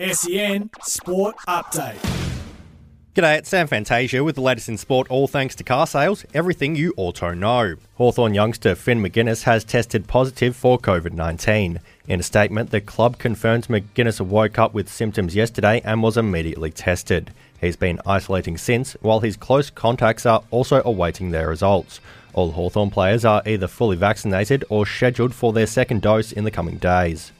SEN Sport Update. G'day, it's Sam Fantasia with the latest in sport, all thanks to car sales, everything you auto know. Hawthorn youngster Finn Maginness has tested positive for COVID 19. In a statement, the club confirms Maginness woke up with symptoms yesterday and was immediately tested. He's been isolating since, while his close contacts are also awaiting their results. All Hawthorn players are either fully vaccinated or scheduled for their second dose in the coming days.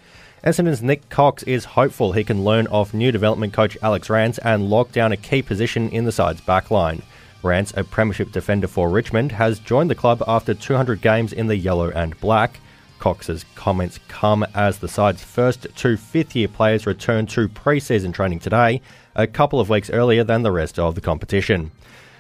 Essendon's Nick Cox is hopeful he can learn off new development coach Alex Rance and lock down a key position in the side's backline. Rance, a premiership defender for Richmond, has joined the club after 200 games in the yellow and black. Cox's comments come as the side's first two fifth year players return to pre season training today, a couple of weeks earlier than the rest of the competition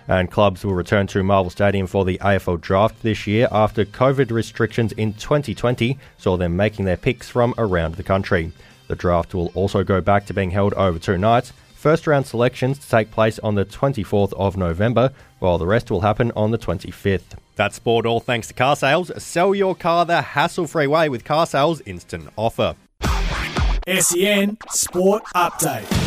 and clubs will return to Marvel Stadium for the AFL draft this year after COVID restrictions in 2020 saw them making their picks from around the country. The draft will also go back to being held over two nights. First round selections to take place on the 24th of November, while the rest will happen on the 25th. That's sport all thanks to car sales. Sell your car the hassle free way with car sales instant offer. SEN Sport Update.